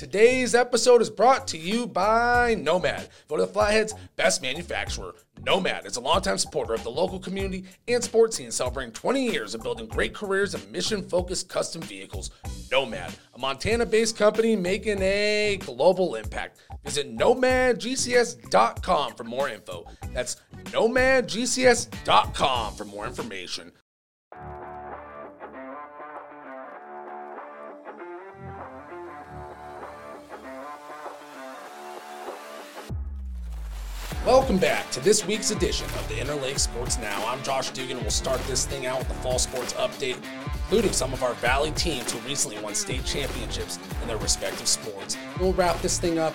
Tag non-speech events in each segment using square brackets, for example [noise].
Today's episode is brought to you by Nomad, voted the Flathead's best manufacturer. Nomad is a longtime supporter of the local community and sports scene, celebrating 20 years of building great careers and mission focused custom vehicles. Nomad, a Montana based company making a global impact. Visit nomadgcs.com for more info. That's nomadgcs.com for more information. Welcome back to this week's edition of the Inter Lake Sports Now. I'm Josh Dugan, and we'll start this thing out with the fall sports update, including some of our Valley teams who recently won state championships in their respective sports. We'll wrap this thing up.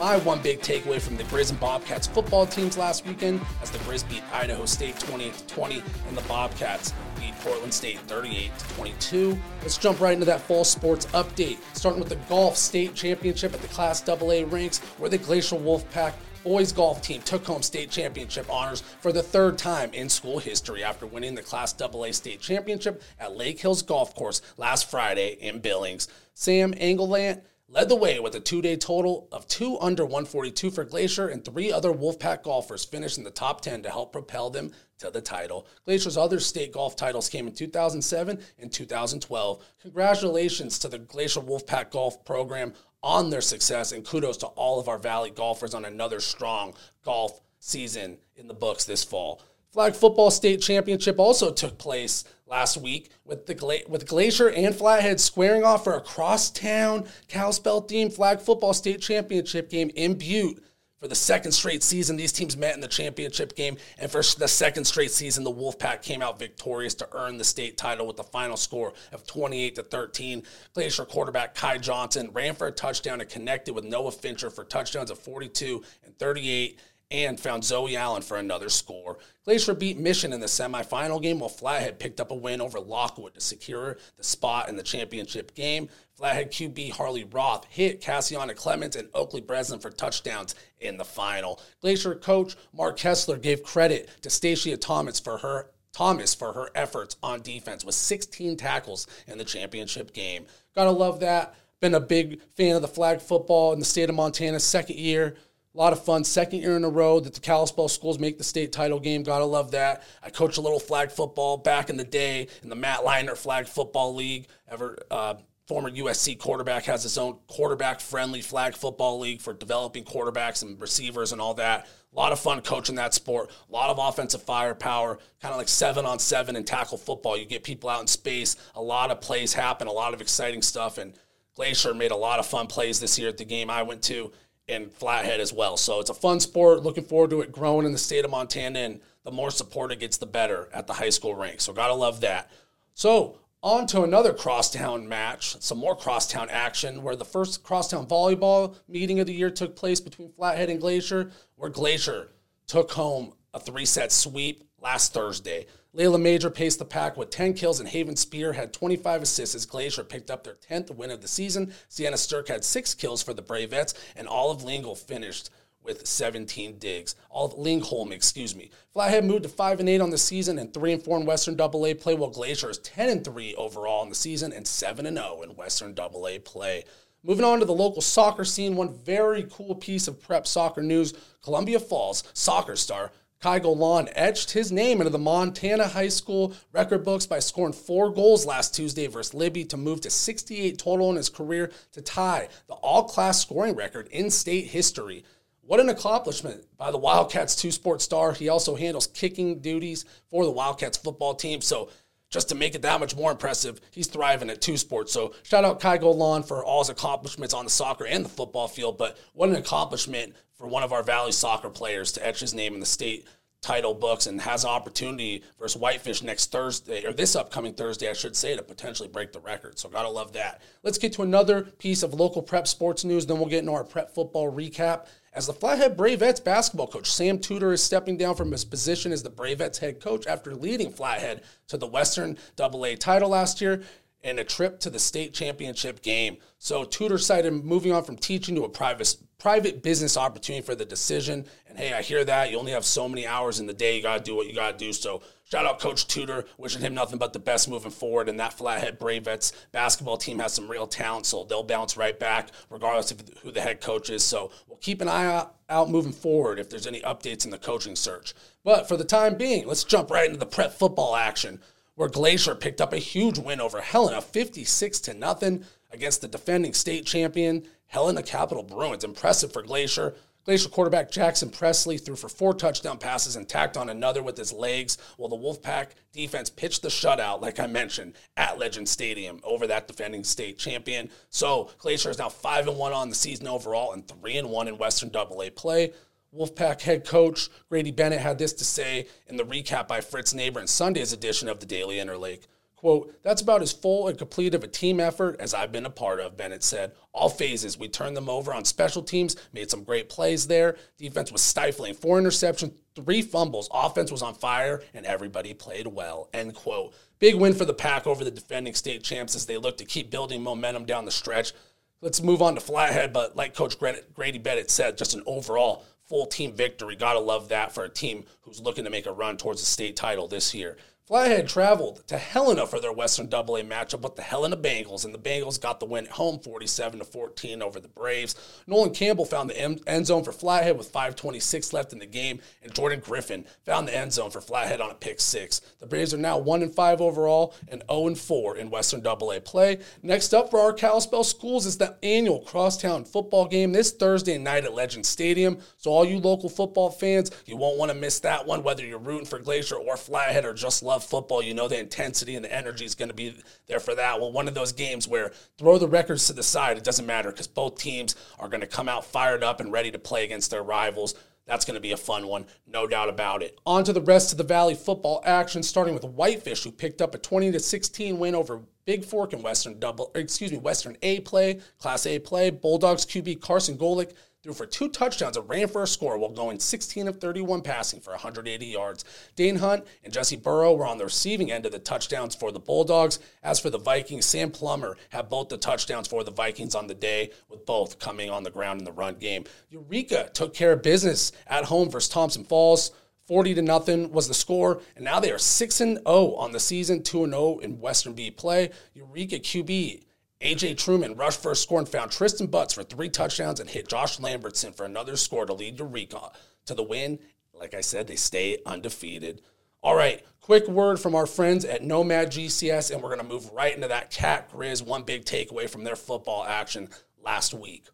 My one big takeaway from the Grizz and Bobcats football teams last weekend as the Grizz beat Idaho State 28 20 and the Bobcats beat Portland State 38 22. Let's jump right into that fall sports update, starting with the golf state championship at the Class AA ranks, where the Glacier Wolfpack boys golf team took home state championship honors for the third time in school history after winning the Class AA state championship at Lake Hills Golf Course last Friday in Billings. Sam Engelant led the way with a two day total of two under 142 for Glacier, and three other Wolfpack golfers finished in the top 10 to help propel them to the title. Glacier's other state golf titles came in 2007 and 2012. Congratulations to the Glacier Wolfpack Golf Program on their success, and kudos to all of our Valley golfers on another strong golf season in the books this fall. Flag football state championship also took place last week with the Gla- with Glacier and Flathead squaring off for a crosstown Kalispell themed flag football state championship game in Butte. For the second straight season, these teams met in the championship game, and for the second straight season, the Wolfpack came out victorious to earn the state title with the final score of 28 to 13. Glacier quarterback Kai Johnson ran for a touchdown and connected with Noah Fincher for touchdowns of 42 and 38 and found Zoe Allen for another score. Glacier beat Mission in the semifinal game, while Flathead picked up a win over Lockwood to secure the spot in the championship game. Flathead QB Harley Roth hit Cassiana Clements and Oakley Breslin for touchdowns in the final. Glacier coach Mark Kessler gave credit to Stacia Thomas for her Thomas for her efforts on defense with 16 tackles in the championship game. Gotta love that. Been a big fan of the flag football in the state of Montana, second year. A lot of fun. Second year in a row that the Kalispell schools make the state title game. Gotta love that. I coached a little flag football back in the day in the Matt Leinart Flag Football League. Ever uh, former USC quarterback has his own quarterback friendly flag football league for developing quarterbacks and receivers and all that. A lot of fun coaching that sport. A lot of offensive firepower, kind of like seven on seven in tackle football. You get people out in space. A lot of plays happen. A lot of exciting stuff. And Glacier made a lot of fun plays this year at the game I went to and Flathead as well. So it's a fun sport. Looking forward to it growing in the state of Montana, and the more support it gets, the better at the high school rank. So gotta love that. So on to another crosstown match, some more crosstown action, where the first crosstown volleyball meeting of the year took place between Flathead and Glacier, where Glacier took home a three-set sweep last Thursday. Layla Major paced the pack with 10 kills, and Haven Spear had 25 assists as Glacier picked up their 10th win of the season. Sienna Stirk had six kills for the Bravettes, and Olive Lingle finished with 17 digs. Olive Lingholm, excuse me. Flathead moved to 5 and 8 on the season and 3 and 4 in Western AA play, while Glacier is 10 and 3 overall in the season and 7 and 0 in Western AA play. Moving on to the local soccer scene, one very cool piece of prep soccer news Columbia Falls soccer star Kai Golan etched his name into the Montana high school record books by scoring four goals last Tuesday versus Libby to move to 68 total in his career to tie the all class scoring record in state history. What an accomplishment by the Wildcats two sport star. He also handles kicking duties for the Wildcats football team. So, just to make it that much more impressive, he's thriving at two sports. So, shout out Kai Golan for all his accomplishments on the soccer and the football field. But what an accomplishment for one of our Valley soccer players to etch his name in the state title books and has opportunity versus Whitefish next Thursday, or this upcoming Thursday, I should say, to potentially break the record. So, gotta love that. Let's get to another piece of local prep sports news, then we'll get into our prep football recap. As the Flathead Bravettes basketball coach, Sam Tudor is stepping down from his position as the Bravettes head coach after leading Flathead to the Western AA title last year and a trip to the state championship game. So Tudor cited moving on from teaching to a private private business opportunity for the decision. And hey, I hear that. You only have so many hours in the day. You got to do what you got to do. So shout out Coach Tudor, wishing him nothing but the best moving forward. And that Flathead Bravettes basketball team has some real talent, so they'll bounce right back, regardless of who the head coach is. So we'll keep an eye out moving forward if there's any updates in the coaching search. But for the time being, let's jump right into the prep football action where Glacier picked up a huge win over Helena, 56 to nothing against the defending state champion Helena Capital Bruins. Impressive for Glacier. Glacier quarterback Jackson Presley threw for four touchdown passes and tacked on another with his legs, while the Wolfpack defense pitched the shutout, like I mentioned, at Legend Stadium over that defending state champion. So Glacier is now five and one on the season overall and three and one in Western Double A play. Wolfpack head coach Grady Bennett had this to say in the recap by Fritz Neighbor in Sunday's edition of the Daily Inter Lake. Quote, that's about as full and complete of a team effort as I've been a part of, Bennett said. All phases, we turned them over on special teams, made some great plays there. Defense was stifling. Four interceptions, three fumbles. Offense was on fire, and everybody played well, end quote. Big win for the Pack over the defending state champs as they look to keep building momentum down the stretch. Let's move on to Flathead, but like Coach Grady Bennett said, just an overall full team victory. Gotta love that for a team who's looking to make a run towards the state title this year. Flathead traveled to Helena for their Western Double A matchup with the Helena Bengals, and the Bengals got the win at home 47 to 14 over the Braves. Nolan Campbell found the end zone for Flathead with 5.26 left in the game, and Jordan Griffin found the end zone for Flathead on a pick six. The Braves are now 1 and 5 overall and 0 and 4 in Western Double A play. Next up for our Kalispell schools is the annual Crosstown football game this Thursday night at Legend Stadium. So, all you local football fans, you won't want to miss that one, whether you're rooting for Glacier or Flathead or just love love football, you know the intensity and the energy is going to be there for that. Well, one of those games where throw the records to the side, it doesn't matter because both teams are going to come out fired up and ready to play against their rivals. That's going to be a fun one, no doubt about it. On to the rest of the Valley football action, starting with Whitefish, who picked up a 20 to 16 win over Bigfork in Western double, excuse me, Western A play, Class A play. Bulldogs QB Carson Golick threw for two touchdowns and ran for a score while going 16 of 31 passing for 180 yards. Dane Hunt and Jesse Burrow were on the receiving end of the touchdowns for the Bulldogs. As for the Vikings, Sam Plummer had both the touchdowns for the Vikings on the day, with both coming on the ground in the run game. Eureka took care of business at home versus Thompson Falls. 40 to nothing was the score, and now they are 6 and 0 on the season, 2 and 0 in Western B play. Eureka QB AJ Truman rushed for a score and found Tristan Butts for three touchdowns and hit Josh Lambertson for another score to lead Eureka to the win. Like I said, they stay undefeated. All right, quick word from our friends at Nomad GCS, and we're going to move right into that Cat Grizz. One big takeaway from their football action last week.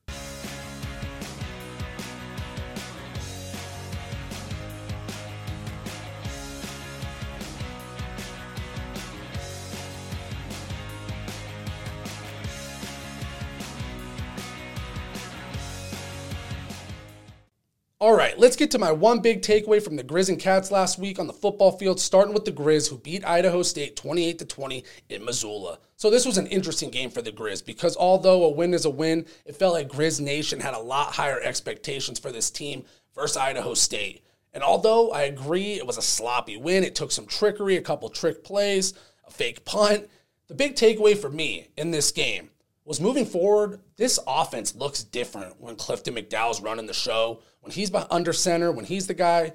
All right, let's get to my one big takeaway from the Grizz and Cats last week on the football field, starting with the Grizz, who beat Idaho State 28 to 20 in Missoula. So this was an interesting game for the Grizz because although a win is a win, it felt like Grizz Nation had a lot higher expectations for this team versus Idaho State. And although I agree it was a sloppy win, it took some trickery, a couple trick plays, a fake punt. The big takeaway for me in this game was moving forward, this offense looks different when Clifton McDowell's running the show. When he's under center, when he's the guy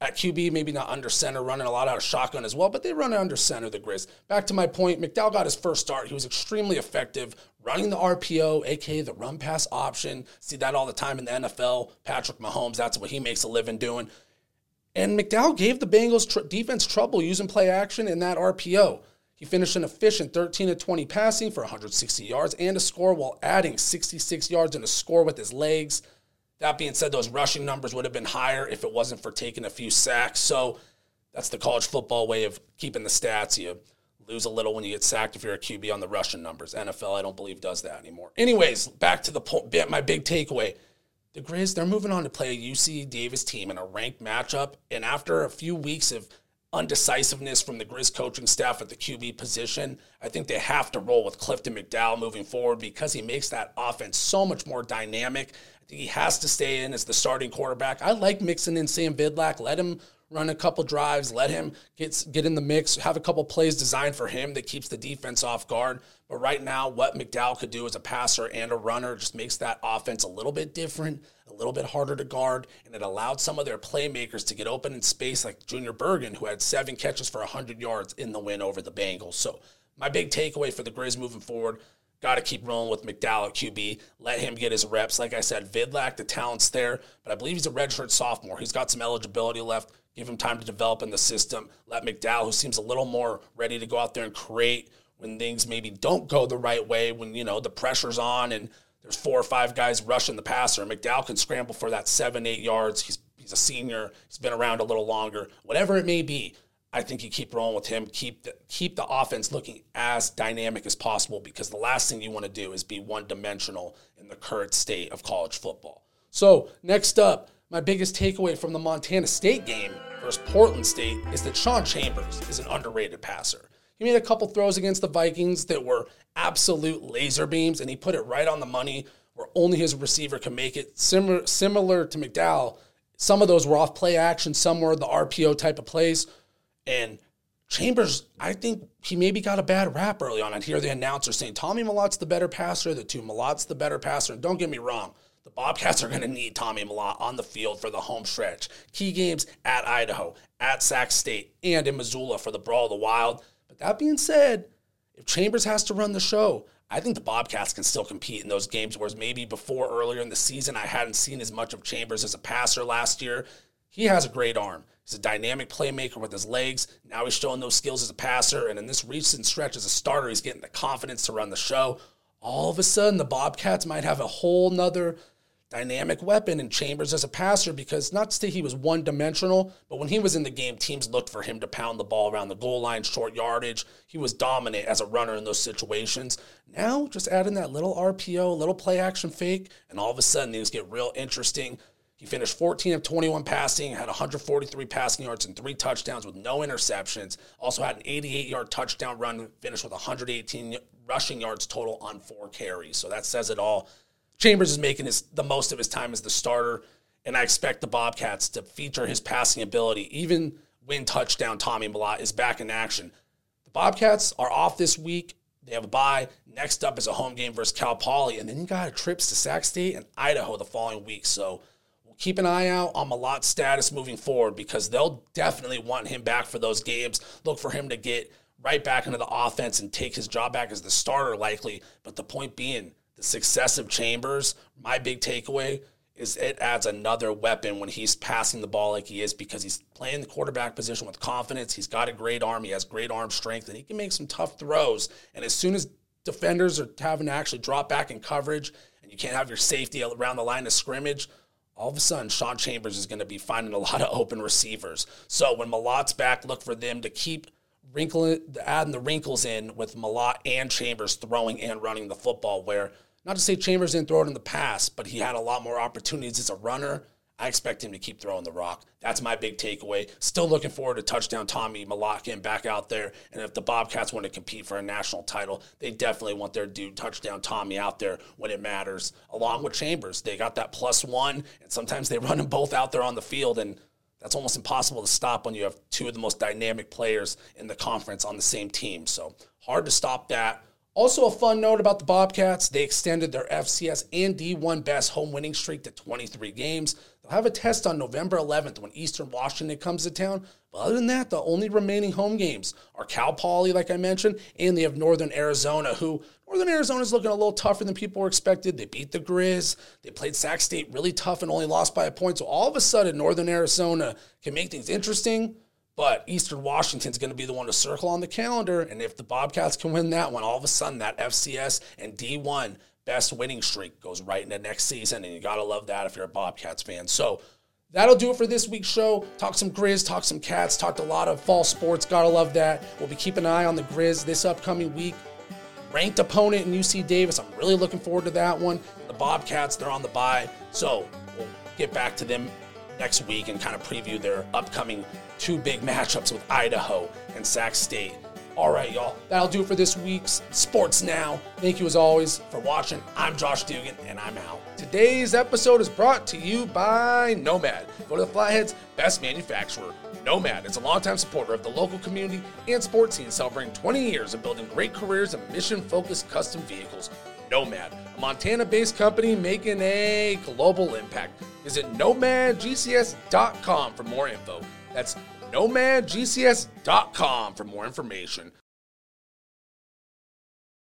at QB, maybe not under center, running a lot out of shotgun as well, but they run under center, the Grizz. Back to my point, McDowell got his first start. He was extremely effective running the RPO, aka the run pass option. See that all the time in the NFL. Patrick Mahomes, that's what he makes a living doing. And McDowell gave the Bengals tr- defense trouble using play action in that RPO. He finished an efficient 13 to 20 passing for 160 yards and a score while adding 66 yards and a score with his legs. That being said, those rushing numbers would have been higher if it wasn't for taking a few sacks. So that's the college football way of keeping the stats. You lose a little when you get sacked if you're a QB on the rushing numbers. NFL, I don't believe, does that anymore. Anyways, back to the point, my big takeaway. The Grizz, they're moving on to play a UC Davis team in a ranked matchup. And after a few weeks of undecisiveness from the Grizz coaching staff at the QB position. I think they have to roll with Clifton McDowell moving forward because he makes that offense so much more dynamic. I think he has to stay in as the starting quarterback. I like mixing in Sam Vidlak. Let him run a couple drives, let him get get in the mix, have a couple plays designed for him that keeps the defense off guard. But right now, what McDowell could do as a passer and a runner just makes that offense a little bit different, a little bit harder to guard, and it allowed some of their playmakers to get open in space, like Junior Bergen, who had seven catches for 100 yards in the win over the Bengals. So my big takeaway for the Grizz moving forward. Got to keep rolling with McDowell at QB. Let him get his reps. Like I said, Vidlak, the talent's there, but I believe he's a redshirt sophomore. He's got some eligibility left. Give him time to develop in the system. Let McDowell, who seems a little more ready to go out there and create when things maybe don't go the right way, when you know the pressure's on and there's four or five guys rushing the passer. McDowell can scramble for that seven, eight yards. He's he's a senior. He's been around a little longer. Whatever it may be, I think you keep rolling with him. Keep the keep the offense looking as dynamic as possible because the last thing you want to do is be one dimensional in the current state of college football. So next up, my biggest takeaway from the Montana State game versus Portland State is that Sean Chambers is an underrated passer. He made a couple throws against the Vikings that were absolute laser beams, and he put it right on the money where only his receiver can make it. Similar, similar to McDowell, some of those were off play action, some were the RPO type of plays. And Chambers, I think he maybe got a bad rap early on. I'd hear the announcer saying Tommy Mellott's the better passer, the two Mellott's the better passer. And don't get me wrong, the Bobcats are going to need Tommy Mellott on the field for the home stretch. Key games at Idaho, at Sac State, and in Missoula for the Brawl of the Wild. But that being said, if Chambers has to run the show, I think the Bobcats can still compete in those games. Whereas maybe before earlier in the season, I hadn't seen as much of Chambers as a passer last year. He has a great arm. He's a dynamic playmaker with his legs. Now he's showing those skills as a passer. And in this recent stretch as a starter, he's getting the confidence to run the show. All of a sudden, the Bobcats might have a whole nother dynamic weapon in Chambers as a passer because not to say he was one dimensional, but when he was in the game, teams looked for him to pound the ball around the goal line, short yardage. He was dominant as a runner in those situations. Now, just adding that little RPO, little play action fake, and all of a sudden things get real interesting. He finished 14 of 21 passing, had 143 passing yards and three touchdowns with no interceptions. Also had an 88 yard touchdown run, finished with 118 rushing yards total on four carries. So that says it all. Chambers is making his, the most of his time as the starter, and I expect the Bobcats to feature his passing ability, even when touchdown Tommy Mellott is back in action. The Bobcats are off this week. They have a bye. Next up is a home game versus Cal Poly, and then you got trips to Sac State and Idaho the following week. So we'll keep an eye out on Mellott's status moving forward because they'll definitely want him back for those games. Look for him to get right back into the offense and take his job back as the starter, likely. But the point being, the success of Chambers, my big takeaway is it adds another weapon when he's passing the ball like he is because he's playing the quarterback position with confidence. He's got a great arm. He has great arm strength, and he can make some tough throws. And as soon as defenders are having to actually drop back in coverage, and you can't have your safety around the line of scrimmage, all of a sudden Sean Chambers is going to be finding a [laughs] lot of open receivers. So when Mellott's back, look for them to keep wrinkling, adding the wrinkles in with Mellott and Chambers throwing and running the football. Where not to say Chambers didn't throw it in the past, but he had a lot more opportunities as a runner. I expect him to keep throwing the rock. That's my big takeaway. Still looking forward to touchdown Tommy Malakin back out there. And if the Bobcats want to compete for a national title, they definitely want their dude touchdown Tommy out there when it matters, along with Chambers. They got that plus one, and sometimes they [laughs] run them both out there on the field, and that's almost impossible to stop when you have two of the most dynamic players in the conference on the same team. So hard to stop that. Also, a fun note about the Bobcats they extended their FCS and D1 best home winning streak to 23 games. They'll have a test on November 11th when Eastern Washington comes to town. But other than that, the only remaining home games are Cal Poly, like I mentioned, and they have Northern Arizona, who Northern Arizona is looking a little tougher than people were expected. They beat the Grizz. They played Sac State really tough and only lost by a point. So all of a sudden, Northern Arizona can make things interesting. But Eastern Washington's going to be the one to circle on the calendar. And if the Bobcats can win that one, all of a sudden that FCS and D1 best winning streak goes right into next season. And you got to love that if you're a Bobcats fan. So that'll do it for this week's show. Talk some Grizz, talk some Cats, talked a lot of fall sports. Got to love that. We'll be keeping an eye on the Grizz this upcoming week. Ranked opponent in UC Davis. I'm really looking forward to that one. The Bobcats, they're on the bye. So we'll get back to them next week and kind of preview their upcoming two big matchups with Idaho and Sac State. All right, y'all. That'll do it for this week's Sports Now. Thank you as always for watching. I'm Josh Dugan, and I'm out. Today's episode is brought to you by Nomad. Go to the Flathead's best manufacturer, Nomad is a longtime supporter of the local community and sports scene, celebrating 20 years of building great careers and mission focused custom vehicles. Nomad, a Montana based company making a global impact. Visit nomadgcs.com for more info. That's nomadgcs.com for more information.